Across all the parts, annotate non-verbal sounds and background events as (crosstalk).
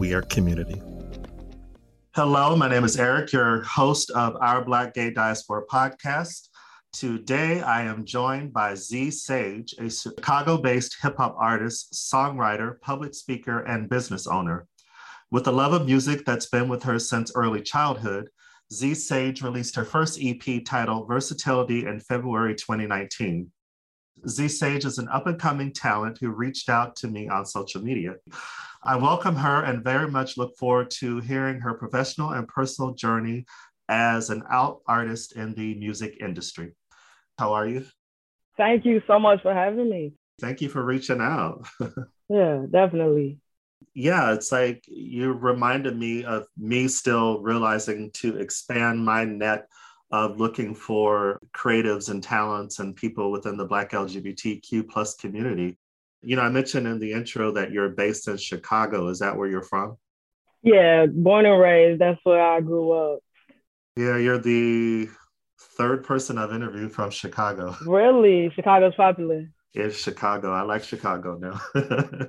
We are community. Hello, my name is Eric, your host of our Black Gay Diaspora podcast. Today, I am joined by Z Sage, a Chicago based hip hop artist, songwriter, public speaker, and business owner. With a love of music that's been with her since early childhood, Z Sage released her first EP titled Versatility in February 2019. Z Sage is an up and coming talent who reached out to me on social media. I welcome her and very much look forward to hearing her professional and personal journey as an out artist in the music industry. How are you? Thank you so much for having me. Thank you for reaching out. (laughs) yeah, definitely. Yeah, it's like you reminded me of me still realizing to expand my net of looking for creatives and talents and people within the Black LGBTQ plus community. You know, I mentioned in the intro that you're based in Chicago. Is that where you're from? Yeah, born and raised. That's where I grew up. Yeah, you're the third person I've interviewed from Chicago. Really? Chicago's popular. It's Chicago. I like Chicago now. (laughs)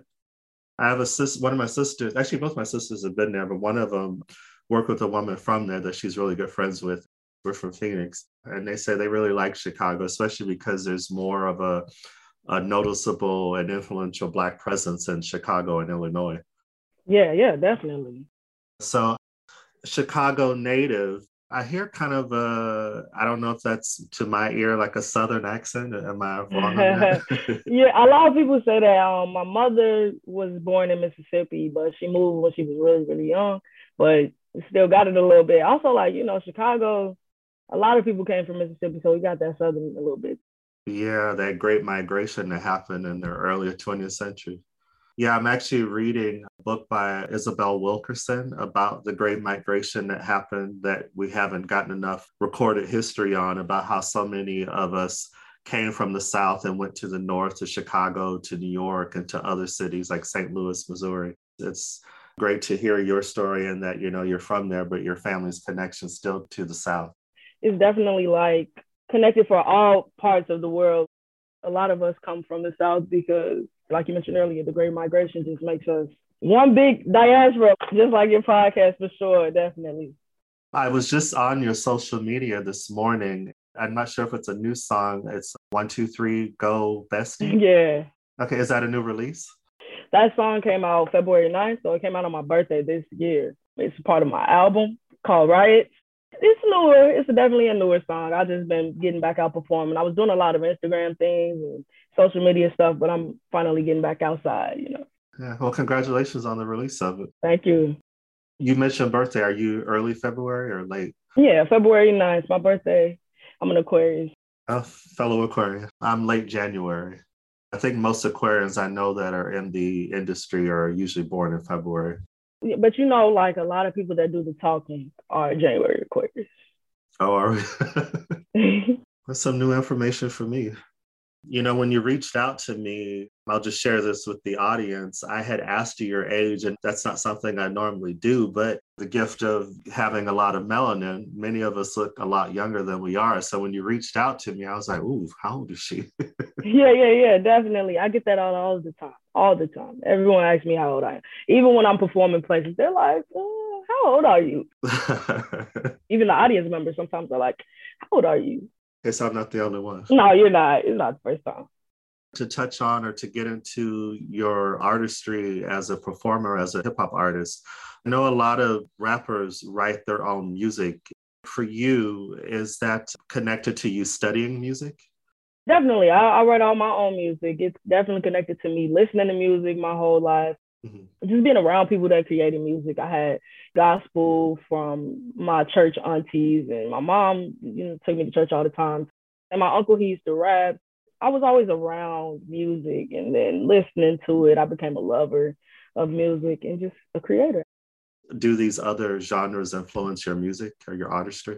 I have a sis, one of my sisters, actually, both my sisters have been there, but one of them worked with a woman from there that she's really good friends with. We're from Phoenix, and they say they really like Chicago, especially because there's more of a, a noticeable and influential Black presence in Chicago and Illinois. Yeah, yeah, definitely. So, Chicago native, I hear kind of a, I don't know if that's to my ear like a Southern accent. Am I wrong (laughs) yeah, a lot of people say that. Um, my mother was born in Mississippi, but she moved when she was really, really young, but still got it a little bit. Also, like, you know, Chicago, a lot of people came from Mississippi, so we got that southern a little bit. Yeah, that great migration that happened in the early 20th century. Yeah, I'm actually reading a book by Isabel Wilkerson about the great migration that happened that we haven't gotten enough recorded history on about how so many of us came from the South and went to the North, to Chicago, to New York, and to other cities like St. Louis, Missouri. It's great to hear your story and that, you know, you're from there, but your family's connection still to the South It's definitely like connected for all parts of the world. A lot of us come from the South because, like you mentioned earlier, the Great Migration just makes us one big diaspora, just like your podcast for sure, definitely. I was just on your social media this morning. I'm not sure if it's a new song. It's one, two, three, go bestie. (laughs) Yeah. Okay, is that a new release? That song came out February 9th, so it came out on my birthday this year. It's part of my album called Riot it's newer. It's definitely a newer song. I've just been getting back out performing. I was doing a lot of Instagram things and social media stuff, but I'm finally getting back outside, you know. Yeah. Well, congratulations on the release of it. Thank you. You mentioned birthday. Are you early February or late? Yeah, February 9th, my birthday. I'm an Aquarius. A fellow Aquarian. I'm late January. I think most Aquarians I know that are in the industry are usually born in February but you know, like a lot of people that do the talking are January Aquarius. Oh, are we? (laughs) (laughs) That's some new information for me. You know, when you reached out to me, I'll just share this with the audience. I had asked you your age, and that's not something I normally do, but the gift of having a lot of melanin, many of us look a lot younger than we are. So when you reached out to me, I was like, ooh, how old is she? (laughs) yeah, yeah, yeah, definitely. I get that all, all the time, all the time. Everyone asks me how old I am. Even when I'm performing places, they're like, oh, how old are you? (laughs) Even the audience members sometimes are like, how old are you? Guess I'm not the only one. No, you're not. It's not the first time. To touch on or to get into your artistry as a performer, as a hip hop artist, I know a lot of rappers write their own music. For you, is that connected to you studying music? Definitely. I, I write all my own music. It's definitely connected to me listening to music my whole life. Mm-hmm. Just being around people that created music. I had gospel from my church aunties, and my mom, you know, took me to church all the time. And my uncle, he used to rap. I was always around music, and then listening to it, I became a lover of music and just a creator. Do these other genres influence your music or your artistry?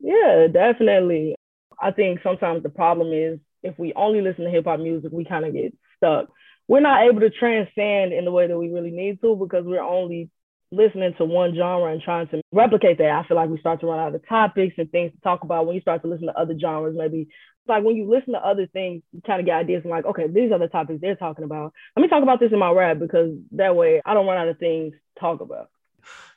Yeah, definitely. I think sometimes the problem is if we only listen to hip hop music, we kind of get stuck. We're not able to transcend in the way that we really need to because we're only listening to one genre and trying to replicate that. I feel like we start to run out of topics and things to talk about when you start to listen to other genres. Maybe like when you listen to other things, you kind of get ideas and like, okay, these are the topics they're talking about. Let me talk about this in my rap because that way I don't run out of things to talk about.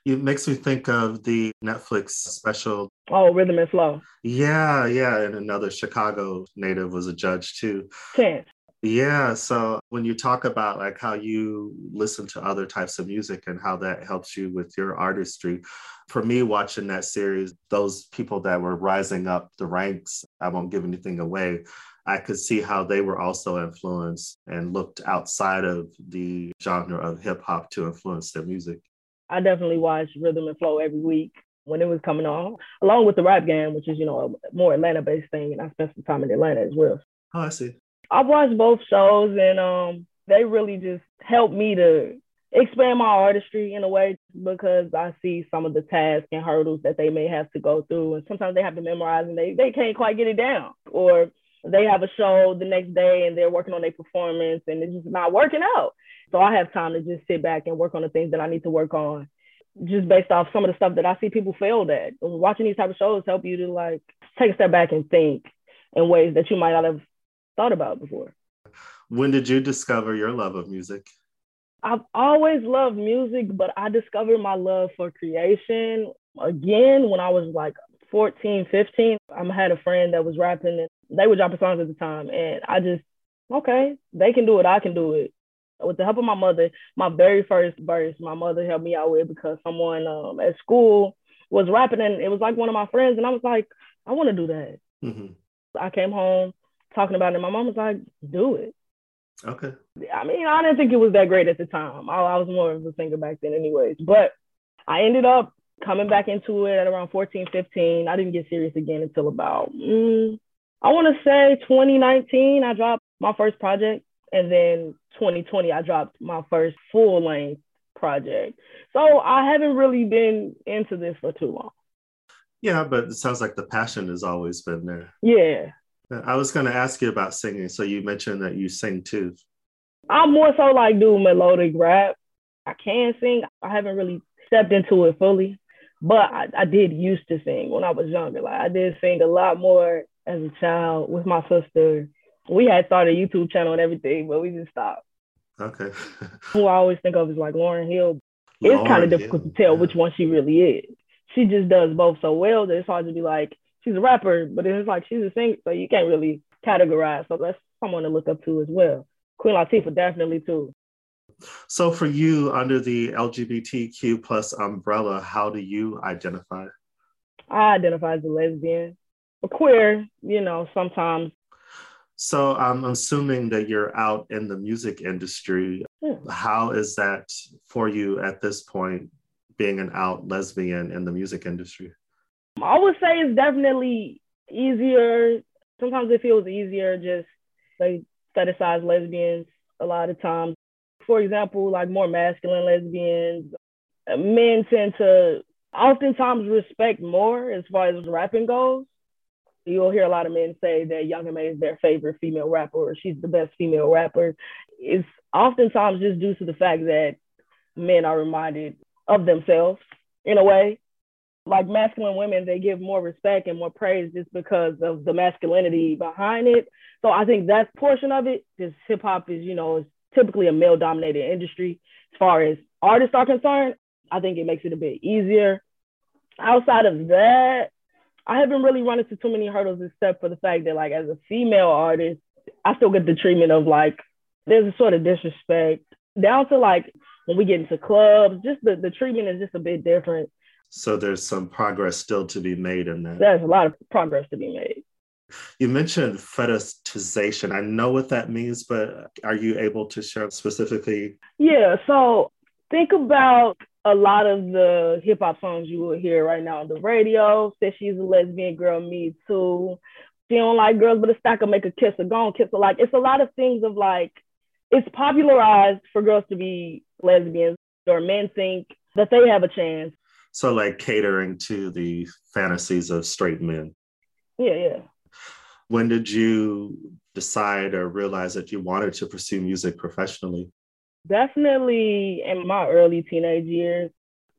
It makes me think of the Netflix special. Oh, Rhythm and Flow. Yeah, yeah. And another Chicago native was a judge too. Chance. Yeah. So when you talk about like how you listen to other types of music and how that helps you with your artistry, for me watching that series, those people that were rising up the ranks, I won't give anything away. I could see how they were also influenced and looked outside of the genre of hip hop to influence their music. I definitely watched Rhythm and Flow every week when it was coming on, along with the rap game, which is, you know, a more Atlanta based thing. And I spent some time in Atlanta as well. Oh, I see. I've watched both shows and um, they really just helped me to expand my artistry in a way because I see some of the tasks and hurdles that they may have to go through. And sometimes they have to memorize and they, they can't quite get it down. Or they have a show the next day and they're working on their performance and it's just not working out. So I have time to just sit back and work on the things that I need to work on just based off some of the stuff that I see people failed at. Watching these type of shows help you to like take a step back and think in ways that you might not have thought about before. When did you discover your love of music? I've always loved music, but I discovered my love for creation again when I was like 14, 15. I had a friend that was rapping and they were dropping songs at the time. And I just, okay, they can do it, I can do it. With the help of my mother, my very first verse, my mother helped me out with because someone um, at school was rapping and it was like one of my friends. And I was like, I want to do that. Mm-hmm. I came home talking about it. My mom was like, do it. Okay. I mean, I didn't think it was that great at the time. I, I was more of a singer back then, anyways. But I ended up coming back into it at around 14, 15. I didn't get serious again until about, mm, I want to say 2019. I dropped my first project. And then 2020, I dropped my first full length project. So I haven't really been into this for too long. Yeah, but it sounds like the passion has always been there. Yeah, I was going to ask you about singing. So you mentioned that you sing too. I'm more so like do melodic rap. I can sing. I haven't really stepped into it fully, but I, I did used to sing when I was younger. Like I did sing a lot more as a child with my sister. We had started a YouTube channel and everything, but we just stopped. Okay. (laughs) Who I always think of is like Lauryn Hill. Lauryn it's kind of difficult Hill. to tell yeah. which one she really is. She just does both so well that it's hard to be like, she's a rapper, but it's like she's a singer, so you can't really categorize. So that's someone to look up to as well. Queen Latifah definitely too. So for you, under the LGBTQ plus umbrella, how do you identify? I identify as a lesbian, a queer. You know, sometimes. So I'm assuming that you're out in the music industry. Yeah. How is that for you at this point, being an out lesbian in the music industry? I would say it's definitely easier. Sometimes it feels easier just like fetishize lesbians a lot of times. For example, like more masculine lesbians, men tend to oftentimes respect more as far as rapping goes. You'll hear a lot of men say that Young M.A is their favorite female rapper or she's the best female rapper. It's oftentimes just due to the fact that men are reminded of themselves in a way like masculine women, they give more respect and more praise just because of the masculinity behind it. So I think that's portion of it. Because hip hop is, you know, is typically a male dominated industry as far as artists are concerned. I think it makes it a bit easier. Outside of that, I haven't really run into too many hurdles except for the fact that, like, as a female artist, I still get the treatment of like there's a sort of disrespect down to like when we get into clubs, just the, the treatment is just a bit different. So there's some progress still to be made in that. There's a lot of progress to be made. You mentioned fetishization. I know what that means, but are you able to share specifically? Yeah. So think about a lot of the hip hop songs you will hear right now on the radio. Say she's a lesbian girl, me too. She don't like girls, but a stack will make a kiss a go and kiss her. Like it's a lot of things of like it's popularized for girls to be lesbians, or men think that they have a chance. So, like catering to the fantasies of straight men. Yeah, yeah. When did you decide or realize that you wanted to pursue music professionally? Definitely in my early teenage years.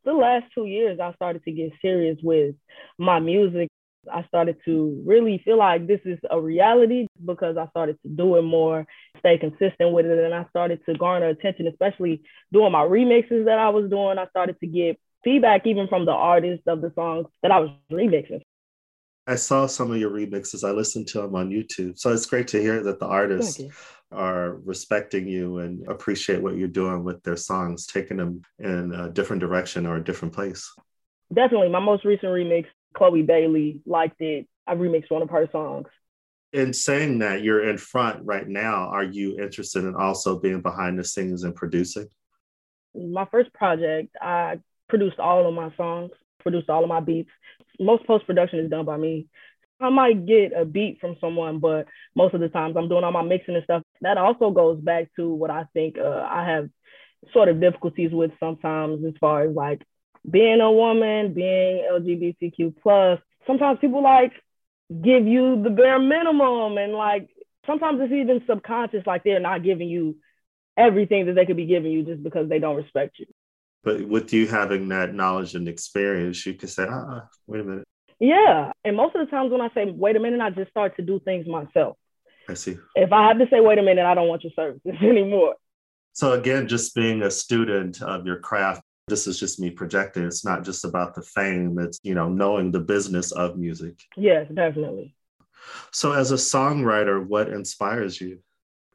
The last two years, I started to get serious with my music. I started to really feel like this is a reality because I started to do it more, stay consistent with it, and I started to garner attention, especially doing my remixes that I was doing. I started to get feedback even from the artists of the songs that I was remixing. I saw some of your remixes. I listened to them on YouTube. So it's great to hear that the artists are respecting you and appreciate what you're doing with their songs, taking them in a different direction or a different place. Definitely. My most recent remix, Chloe Bailey liked it. I remixed one of her songs. In saying that, you're in front right now. Are you interested in also being behind the scenes and producing? My first project, I produced all of my songs, produced all of my beats most post production is done by me. I might get a beat from someone, but most of the times I'm doing all my mixing and stuff. That also goes back to what I think uh, I have sort of difficulties with sometimes as far as like being a woman, being LGBTQ plus. Sometimes people like give you the bare minimum and like sometimes it's even subconscious, like they're not giving you everything that they could be giving you just because they don't respect you. But with you having that knowledge and experience, you could say, ah, wait a minute. Yeah. And most of the times when I say, wait a minute, I just start to do things myself. I see. If I have to say, wait a minute, I don't want your services (laughs) anymore. So, again, just being a student of your craft, this is just me projecting. It's not just about the fame, it's, you know, knowing the business of music. Yes, definitely. So, as a songwriter, what inspires you?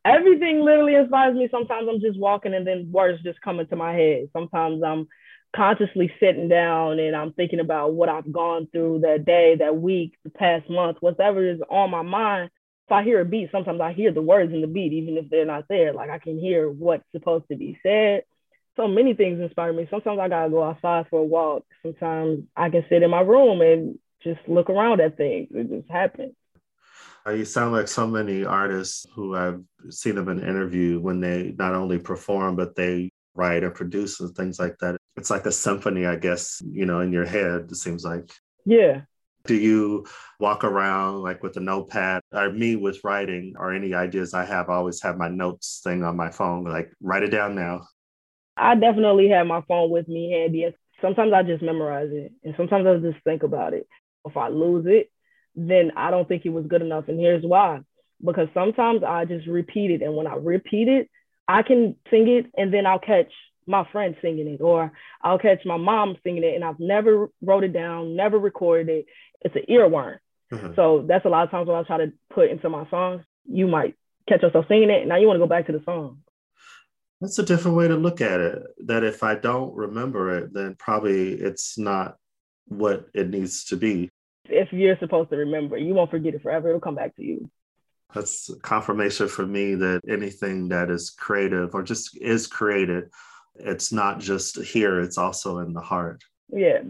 Everything literally inspires me. Sometimes I'm just walking and then words just come into my head. Sometimes I'm consciously sitting down and I'm thinking about what I've gone through that day, that week, the past month, whatever is on my mind. If I hear a beat, sometimes I hear the words in the beat, even if they're not there. Like I can hear what's supposed to be said. So many things inspire me. Sometimes I gotta go outside for a walk. Sometimes I can sit in my room and just look around at things. It just happens. Uh, you sound like so many artists who I've seen them in an interview when they not only perform, but they write and produce and things like that. It's like a symphony, I guess, you know, in your head, it seems like. Yeah. Do you walk around like with a notepad? Or me with writing or any ideas I have, I always have my notes thing on my phone, like write it down now. I definitely have my phone with me handy. Sometimes I just memorize it and sometimes I just think about it. If I lose it, then I don't think it was good enough. And here's why because sometimes I just repeat it. And when I repeat it, I can sing it and then I'll catch my friend singing it or I'll catch my mom singing it and I've never wrote it down, never recorded it. It's an earworm. Mm-hmm. So that's a lot of times when I try to put into my songs, you might catch yourself singing it. And now you want to go back to the song. That's a different way to look at it. That if I don't remember it, then probably it's not what it needs to be if you're supposed to remember. You won't forget it forever. It'll come back to you. That's confirmation for me that anything that is creative or just is created, it's not just here, it's also in the heart. Yeah.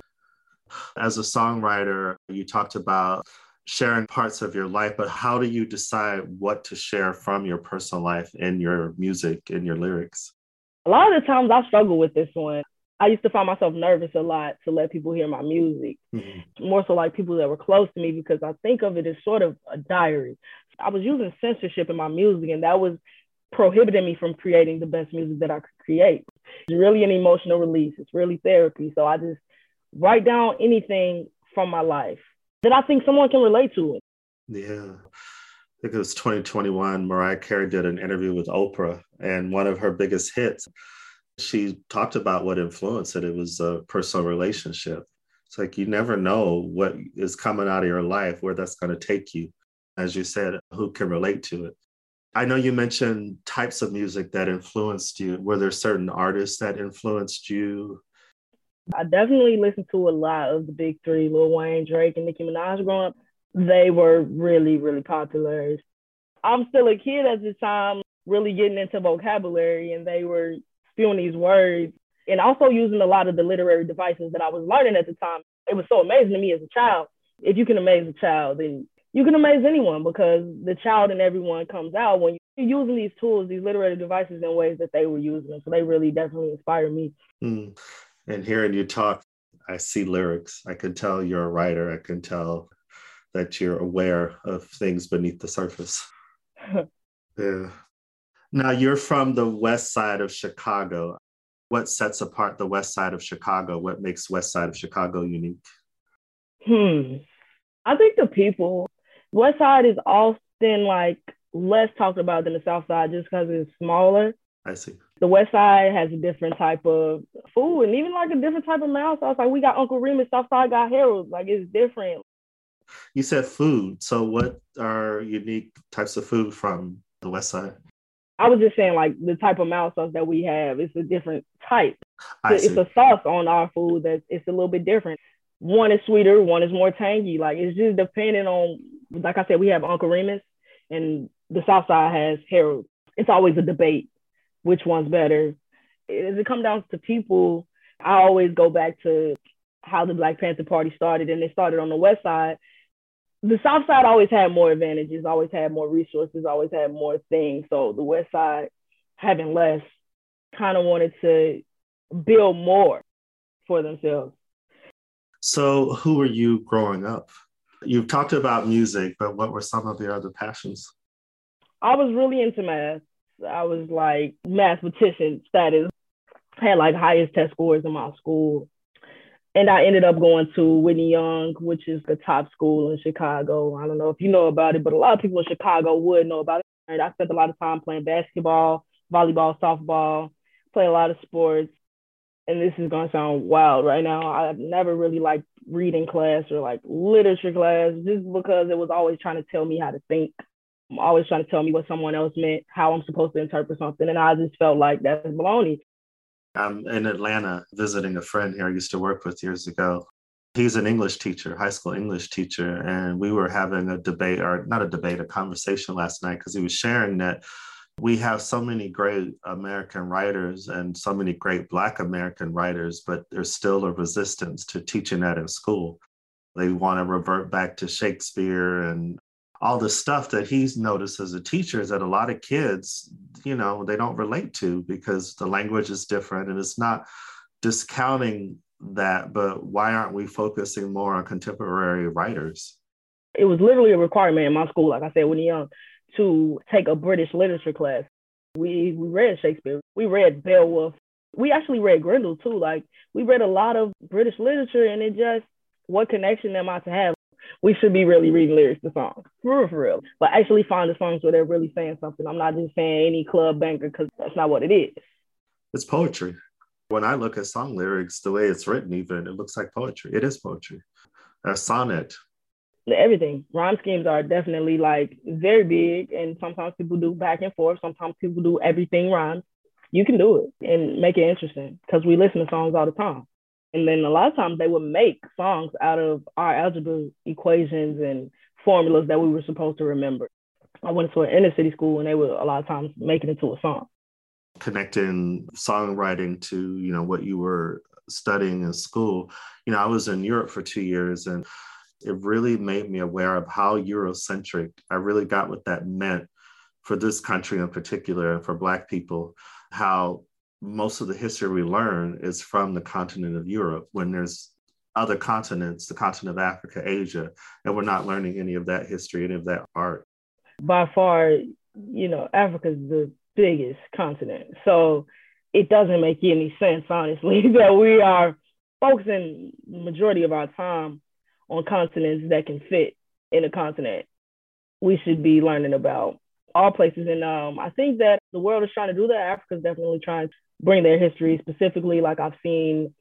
As a songwriter, you talked about sharing parts of your life, but how do you decide what to share from your personal life in your music, in your lyrics? A lot of the times I struggle with this one. I used to find myself nervous a lot to let people hear my music, mm-hmm. more so like people that were close to me because I think of it as sort of a diary. I was using censorship in my music, and that was prohibiting me from creating the best music that I could create. It's really an emotional release. It's really therapy. So I just write down anything from my life that I think someone can relate to it. Yeah. I think it was 2021. Mariah Carey did an interview with Oprah, and one of her biggest hits she talked about what influenced it. It was a personal relationship. It's like you never know what is coming out of your life, where that's going to take you. As you said, who can relate to it? I know you mentioned types of music that influenced you. Were there certain artists that influenced you? I definitely listened to a lot of the big three Lil Wayne, Drake, and Nicki Minaj growing up. They were really, really popular. I'm still a kid at the time, really getting into vocabulary, and they were spewing these words and also using a lot of the literary devices that I was learning at the time. It was so amazing to me as a child. If you can amaze a child, then you can amaze anyone because the child in everyone comes out when you're using these tools, these literary devices in ways that they were using them. So they really definitely inspire me. Mm. And hearing you talk, I see lyrics. I can tell you're a writer. I can tell that you're aware of things beneath the surface. (laughs) yeah. Now you're from the west side of Chicago. What sets apart the west side of Chicago? What makes west side of Chicago unique? Hmm. I think the people. West side is often like less talked about than the south side just because it's smaller. I see. The west side has a different type of food and even like a different type of mild sauce. Like we got Uncle Remus, south side got Harold. Like it's different. You said food. So what are unique types of food from the west side? I was just saying like the type of mild sauce that we have. It's a different type. I it's see. a sauce on our food that it's a little bit different. One is sweeter, one is more tangy. Like it's just depending on like I said, we have Uncle Remus and the South Side has Harold. It's always a debate which one's better. As it comes down to people, I always go back to how the Black Panther Party started, and they started on the West Side. The South Side always had more advantages, always had more resources, always had more things. So the West Side, having less, kind of wanted to build more for themselves. So, who were you growing up? You've talked about music, but what were some of your other passions? I was really into math. I was like mathematician status. had like highest test scores in my school. And I ended up going to Whitney Young, which is the top school in Chicago. I don't know if you know about it, but a lot of people in Chicago would know about it. And I spent a lot of time playing basketball, volleyball, softball, play a lot of sports. And this is gonna sound wild right now. I've never really liked reading class or like literature class just because it was always trying to tell me how to think I'm always trying to tell me what someone else meant, how I'm supposed to interpret something. And I just felt like that's baloney. I'm in Atlanta visiting a friend here I used to work with years ago. He's an English teacher, high school English teacher. And we were having a debate, or not a debate, a conversation last night because he was sharing that we have so many great American writers and so many great Black American writers, but there's still a resistance to teaching that in school. They want to revert back to Shakespeare and all the stuff that he's noticed as a teacher is that a lot of kids, you know, they don't relate to because the language is different and it's not discounting that, but why aren't we focusing more on contemporary writers? It was literally a requirement in my school, like I said, Whitney Young, to take a British literature class. We we read Shakespeare, we read Beowulf, we actually read Grendel too. Like we read a lot of British literature, and it just what connection am I to have? We should be really reading lyrics to songs for real, for real. But actually find the songs where they're really saying something. I'm not just saying any club banger because that's not what it is. It's poetry. When I look at song lyrics, the way it's written, even it looks like poetry. It is poetry. A sonnet. Everything. Rhyme schemes are definitely like very big, and sometimes people do back and forth. Sometimes people do everything rhymes. You can do it and make it interesting because we listen to songs all the time. And then a lot of times they would make songs out of our algebra equations and formulas that we were supposed to remember. I went to an inner city school and they would a lot of times make it into a song. Connecting songwriting to, you know, what you were studying in school. You know, I was in Europe for two years and it really made me aware of how Eurocentric I really got what that meant for this country in particular and for Black people, how most of the history we learn is from the continent of Europe when there's other continents, the continent of Africa, Asia, and we're not learning any of that history, any of that art. By far, you know, Africa is the biggest continent. So it doesn't make any sense, honestly, (laughs) that we are focusing majority of our time on continents that can fit in a continent. We should be learning about all places. And um, I think that the world is trying to do that. Africa is definitely trying bring their history specifically. Like I've seen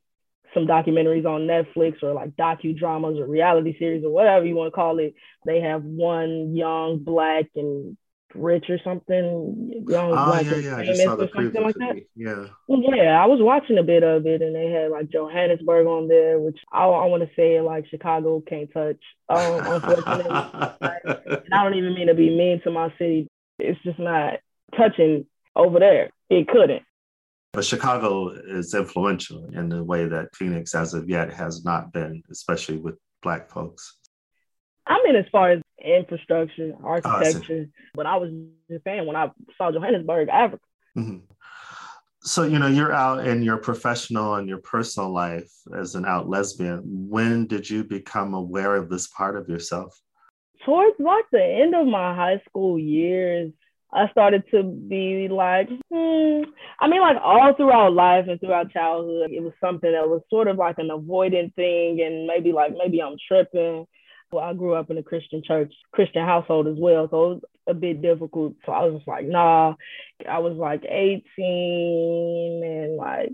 some documentaries on Netflix or like docudramas or reality series or whatever you want to call it. They have one young black and rich or something, young oh, black yeah, and yeah. famous or something like that. Yeah. Yeah, I was watching a bit of it and they had like Johannesburg on there, which I, I want to say like Chicago can't touch. Um, unfortunately, (laughs) and I don't even mean to be mean to my city. It's just not touching over there. It couldn't. But Chicago is influential in the way that Phoenix, as of yet, has not been, especially with Black folks. I mean, as far as infrastructure, architecture, oh, but I was just saying when I saw Johannesburg, Africa. Mm-hmm. So, you know, you're out in your professional and your personal life as an out lesbian. When did you become aware of this part of yourself? Towards like the end of my high school years, I started to be like, hmm. I mean, like all throughout life and throughout childhood, it was something that was sort of like an avoidant thing, and maybe like maybe I'm tripping. Well, I grew up in a Christian church, Christian household as well, so it was a bit difficult. So I was just like, nah. I was like 18 and like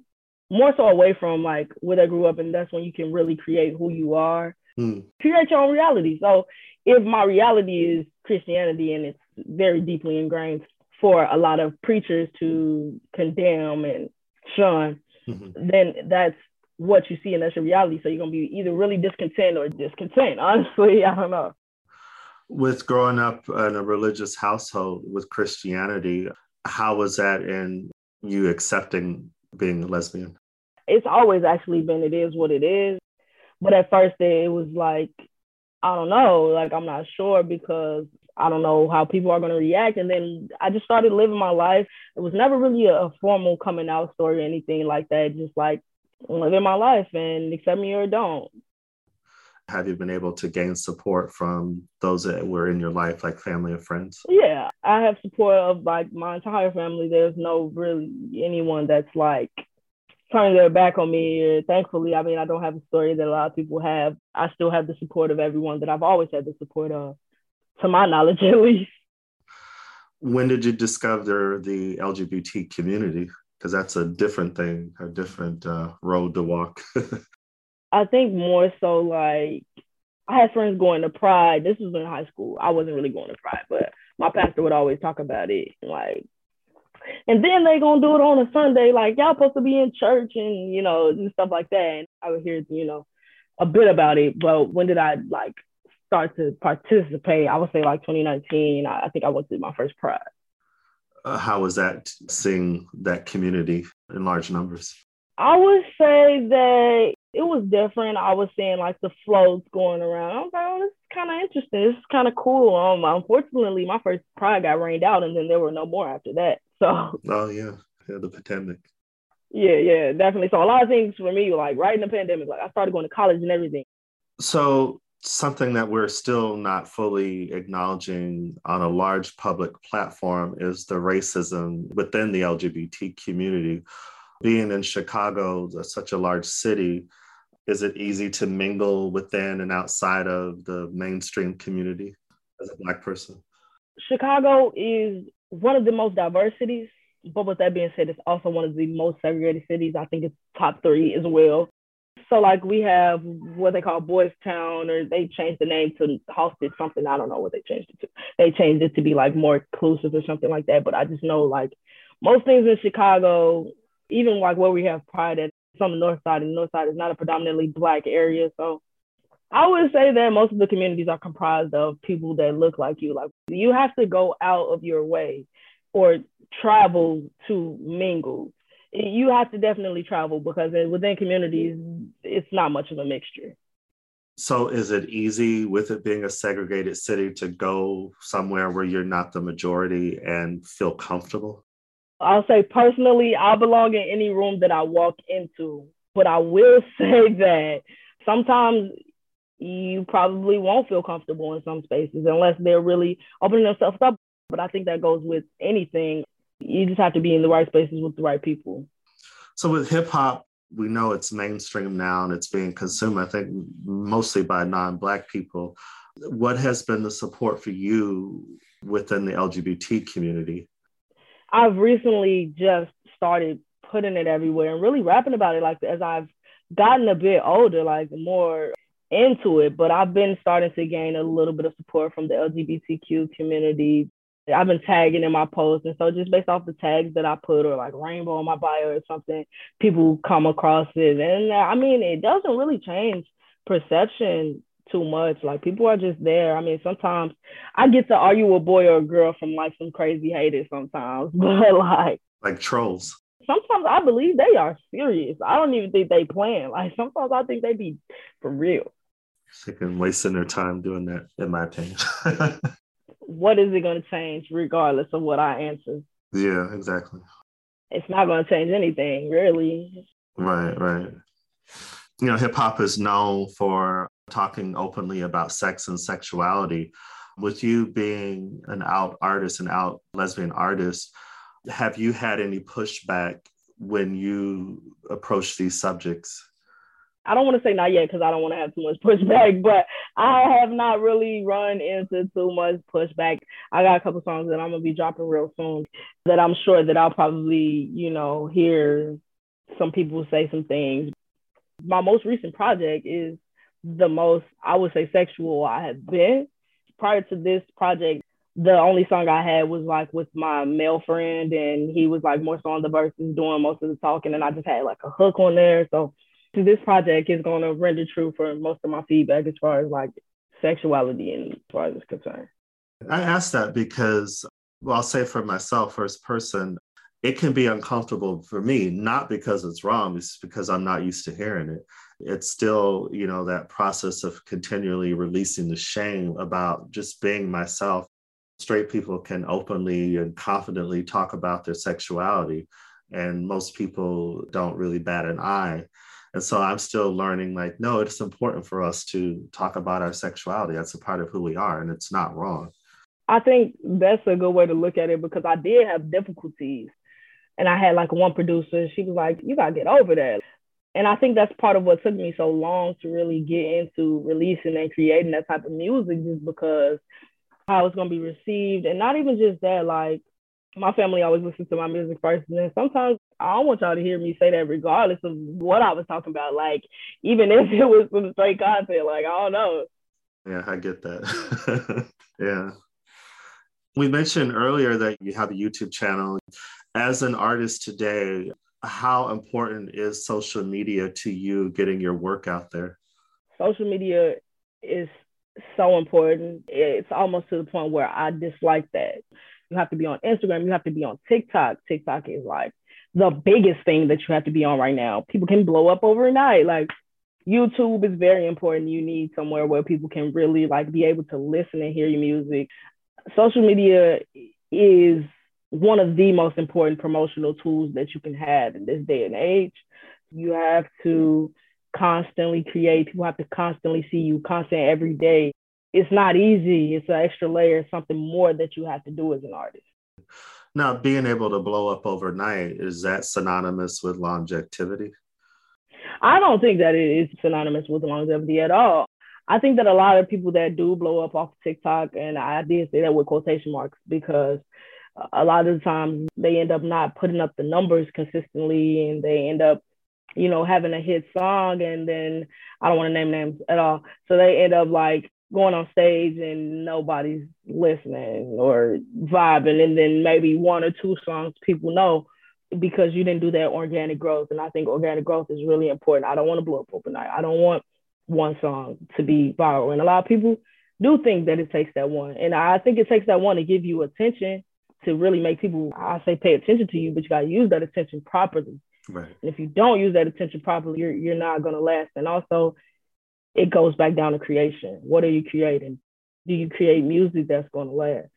more so away from like where I grew up, and that's when you can really create who you are, mm. create your own reality. So if my reality is Christianity and it's very deeply ingrained for a lot of preachers to condemn and shun, mm-hmm. then that's what you see and that's your reality. So you're gonna be either really discontent or discontent. (laughs) Honestly, I don't know. With growing up in a religious household with Christianity, how was that in you accepting being a lesbian? It's always actually been it is what it is. But at first it was like, I don't know, like I'm not sure because I don't know how people are going to react. And then I just started living my life. It was never really a, a formal coming out story or anything like that. Just like living my life and accept me or don't. Have you been able to gain support from those that were in your life, like family or friends? Yeah, I have support of like my entire family. There's no really anyone that's like turning their back on me. Thankfully, I mean, I don't have a story that a lot of people have. I still have the support of everyone that I've always had the support of to my knowledge (laughs) at least. When did you discover the LGBT community? Because that's a different thing, a different uh, road to walk. (laughs) I think more so like I had friends going to Pride. This was in high school. I wasn't really going to Pride, but my pastor would always talk about it. Like, and then they gonna do it on a Sunday. Like y'all supposed to be in church and you know and stuff like that. And I would hear you know a bit about it. But when did I like start to participate, I would say like 2019. I, think I went to my first Pride. Uh, how was that seeing that community in large numbers? I would say that it was different. I was seeing like the floats going around. I was like, oh, this is kind of interesting. This is kind of cool. Um, unfortunately, my first pride got rained out, and then there were no more after that. So. Oh yeah, yeah, the pandemic. Yeah, yeah, definitely. So a lot of things for me, like right in the pandemic, like I started going to college and everything. So something that we're still not fully acknowledging on a large public platform is the racism within the LGBT community. Being in Chicago, such a large city, is it easy to mingle within and outside of the mainstream community as a Black person? Chicago is one of the most diverse cities, but with that being said, it's also one of the most segregated cities. I think it's top three as well. So like we have what they call Boys Town, or they changed the name to Halsted something. I don't know what they changed it to. They changed it to be like more inclusive or something like that. But I just know like most things in Chicago, even like where we have Pride at it's on the north side, and the north side is not a predominantly black area. So I would say that most of the communities are comprised of people that look like you. Like you have to go out of your way or travel to mingle you have to definitely travel because within communities, it's not much of a mixture. So, is it easy with it being a segregated city to go somewhere where you're not the majority and feel comfortable? I'll say personally, I belong in any room that I walk into. But I will (laughs) say that sometimes you probably won't feel comfortable in some spaces unless they're really opening themselves up. But I think that goes with anything you just have to be in the right spaces with the right people. So with hip hop, we know it's mainstream now and it's being consumed, I think, mostly by non Black people. What has been the support for you within the LGBT community? I've recently just started putting it everywhere and really rapping about it. Like as I've gotten a bit older, like more into it, but I've been starting to gain a little bit of support from the LGBTQ community, I've been tagging in my posts. And so just based off the tags that I put or like rainbow on my bio or something, people come across it. And I mean, it doesn't really change perception too much. Like people are just there. I mean, sometimes I get to are you a boy or a girl from like some crazy haters sometimes, (laughs) but like like trolls. Sometimes I believe they are serious. I don't even think they plan. Like sometimes I think they be for real. And wasting their time doing that, in my opinion. (laughs) what is it going to change regardless of what I answer? Yeah, exactly. it's not going to change anything, really. Right, right. You know, hip hop is known for talking openly about sex and sexuality. With you being an out artist, an out lesbian artist, have you had any pushback when you approach these subjects? I don't want to say not yet because I don't want to have too much (laughs) pushback, but I have not really run into too much pushback. I got a couple songs that I'm gonna be dropping real soon that I'm sure that I'll probably, you know, hear some people say some things. My most recent project is the most, I would say, sexual I have been. Prior to this project, the only song I had was like with my male friend, and he was like more so on the verses, doing most of the talking, and I just had like a hook on there. So this project is going to render true for most of my feedback as far as like sexuality and as far as it's concerned. I ask that because, well, I'll say for myself, first person, it can be uncomfortable for me, not because it's wrong, it's because I'm not used to hearing it. It's still, you know, that process of continually releasing the shame about just being myself. Straight people can openly and confidently talk about their sexuality, and most people don't really bat an eye. And so I'm still learning like, no, it's important for us to talk about our sexuality. That's a part of who we are, and it's not wrong. I think that's a good way to look at it because I did have difficulties. And I had like one producer, she was like, you got to get over that. And I think that's part of what took me so long to really get into releasing and creating that type of music, just because how it's going to be received. And not even just that, like, my family always listens to my music first. And then sometimes I don't want y'all to hear me say that regardless of what I was talking about. Like, even if it was some straight content, like, I don't know. Yeah, I get that. (laughs) yeah. We mentioned earlier that you have a YouTube channel. As an artist today, how important is social media to you getting your work out there? Social media is so important. It's almost to the point where I dislike that. You have to be on Instagram, you have to be on TikTok. TikTok is like the biggest thing that you have to be on right now. People can blow up overnight. Like YouTube is very important. You need somewhere where people can really like be able to listen and hear your music. Social media is one of the most important promotional tools that you can have in this day and age. You have to constantly create, people have to constantly see you constant every day. It's not easy. It's an extra layer, something more that you have to do as an artist. Now, being able to blow up overnight, is that synonymous with longevity? I don't think that it is synonymous with longevity at all. I think that a lot of people that do blow up off TikTok, and I did say that with quotation marks because a lot of the times they end up not putting up the numbers consistently and they end up, you know, having a hit song and then I don't want to name names at all. So they end up like going on stage and nobody's listening or vibing and then maybe one or two songs people know because you didn't do that organic growth and i think organic growth is really important. I don't want to blow up overnight. I don't want one song to be viral and a lot of people do think that it takes that one and i think it takes that one to give you attention to really make people i say pay attention to you but you got to use that attention properly. Right. And if you don't use that attention properly you're, you're not going to last. And also it goes back down to creation. What are you creating? Do you create music that's going to last?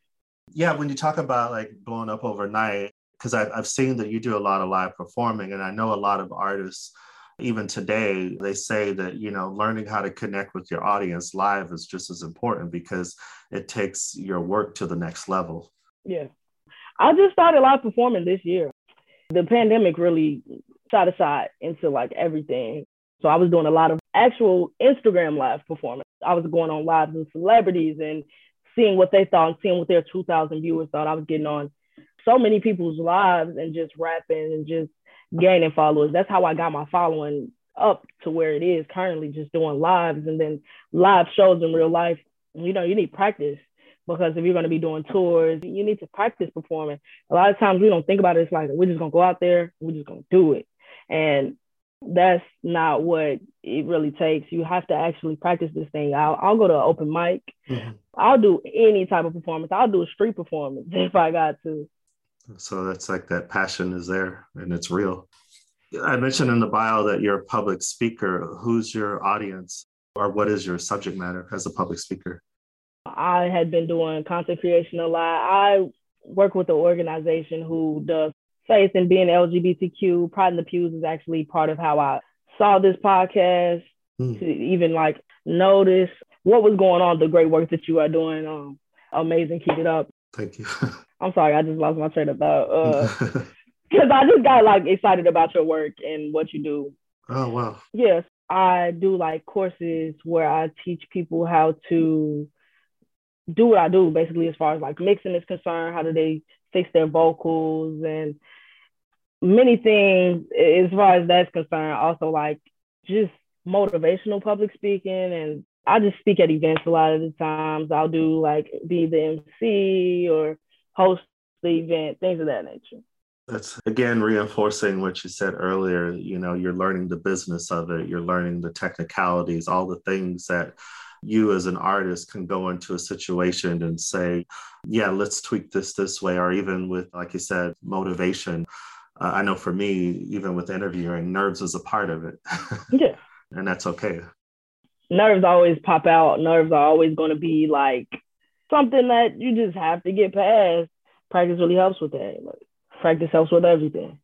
Yeah, when you talk about like blowing up overnight, because I've, I've seen that you do a lot of live performing, and I know a lot of artists, even today, they say that, you know, learning how to connect with your audience live is just as important because it takes your work to the next level. Yeah. I just started live performing this year. The pandemic really shot aside into like everything. So I was doing a lot of actual Instagram live performance. I was going on lives with celebrities and seeing what they thought and seeing what their 2,000 viewers thought. I was getting on so many people's lives and just rapping and just gaining followers. That's how I got my following up to where it is currently, just doing lives and then live shows in real life. You know, you need practice because if you're going to be doing tours, you need to practice performing. A lot of times we don't think about it. It's like, we're just going to go out there, we're just going to do it. And that's not what it really takes. You have to actually practice this thing. I'll, I'll go to an open mic. Mm-hmm. I'll do any type of performance. I'll do a street performance (laughs) if I got to. So that's like that passion is there and it's real. I mentioned in the bio that you're a public speaker. Who's your audience or what is your subject matter as a public speaker? I had been doing content creation a lot. I work with an organization who does faith in being LGBTQ. Pride in the Pews is actually part of how I saw this podcast mm. to even like notice what was going on, the great work that you are doing. Um, amazing. Keep it up. Thank you. (laughs) I'm sorry, I just lost my train of thought. Uh, (laughs) because I just got like excited about your work and what you do. Oh wow. Yes, I do like courses where I teach people how to do what I do, basically as far as like mixing is concerned. How do they fix their vocals and many things as far as that's concerned. Also like just motivational public speaking and I just speak at events a lot of the times. I'll do like be the MC or host the event, things of that nature. That's again reinforcing what you said earlier. You know, you're learning the business of it, you're learning the technicalities, all the things that you as an artist can go into a situation and say, yeah, let's tweak this this way, or even with, like you said, motivation. Uh, I know for me, even with interviewing, nerves is a part of it. (laughs) yeah. and that's okay. Nerves always pop out. Nerves are always going to be like something that you just have to get past. Practice really helps with that. Like, practice helps with everything.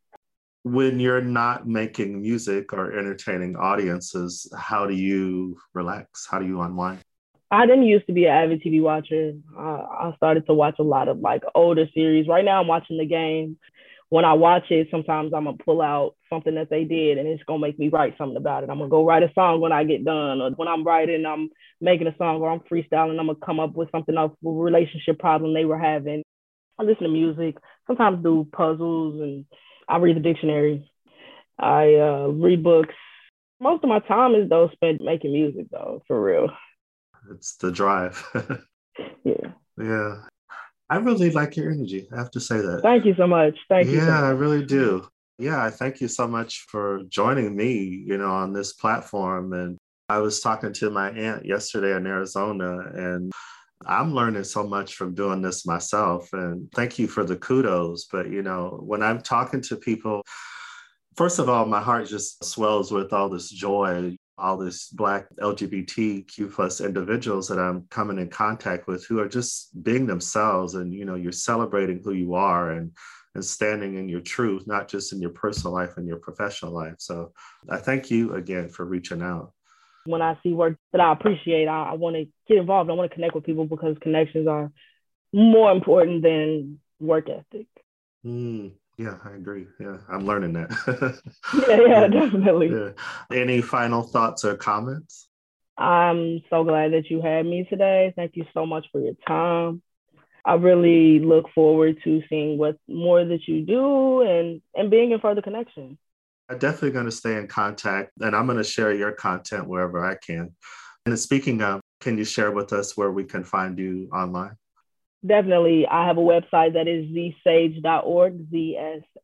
When you're not making music or entertaining audiences, how do you relax? How do you unwind? I didn't used to be an avid TV watcher. I started to watch a lot of like older series. Right now, I'm watching the game. When I watch it, sometimes I'm gonna pull out something that they did, and it's gonna make me write something about it. I'm gonna go write a song when I get done, or when I'm writing, I'm making a song, or I'm freestyling. I'm gonna come up with something of a relationship problem they were having. I listen to music, sometimes do puzzles, and I read the dictionary. I uh, read books. Most of my time is though spent making music though, for real. It's the drive. (laughs) yeah. Yeah. I really like your energy. I have to say that. Thank you so much. Thank you. Yeah, so I really do. Yeah, I thank you so much for joining me, you know, on this platform. And I was talking to my aunt yesterday in Arizona, and I'm learning so much from doing this myself. And thank you for the kudos. But, you know, when I'm talking to people, first of all, my heart just swells with all this joy, all this Black LGBTQ plus individuals that I'm coming in contact with who are just being themselves. And, you know, you're celebrating who you are and and standing in your truth, not just in your personal life and your professional life. So I thank you again for reaching out when I see work that I appreciate, I, I want to get involved. I want to connect with people because connections are more important than work ethic. Mm, yeah, I agree. Yeah, I'm learning that. (laughs) yeah, yeah, definitely. Yeah. Any final thoughts or comments? I'm so glad that you had me today. Thank you so much for your time. I really look forward to seeing what more that you do and and being in further connection. I'm definitely going to stay in contact and I'm going to share your content wherever I can. And speaking of, can you share with us where we can find you online? Definitely. I have a website that is zsage.org,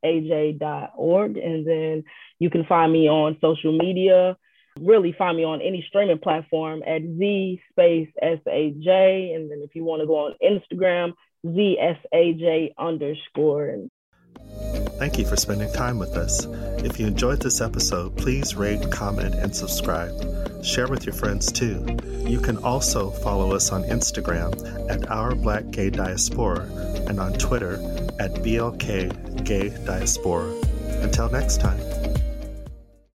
zsaj.org. And then you can find me on social media. Really find me on any streaming platform at Z space S-A-J. And then if you want to go on Instagram, ZSAJ underscore. And Thank you for spending time with us. If you enjoyed this episode, please rate, comment, and subscribe. Share with your friends too. You can also follow us on Instagram at Our Black Gay Diaspora and on Twitter at BLK Gay Diaspora. Until next time.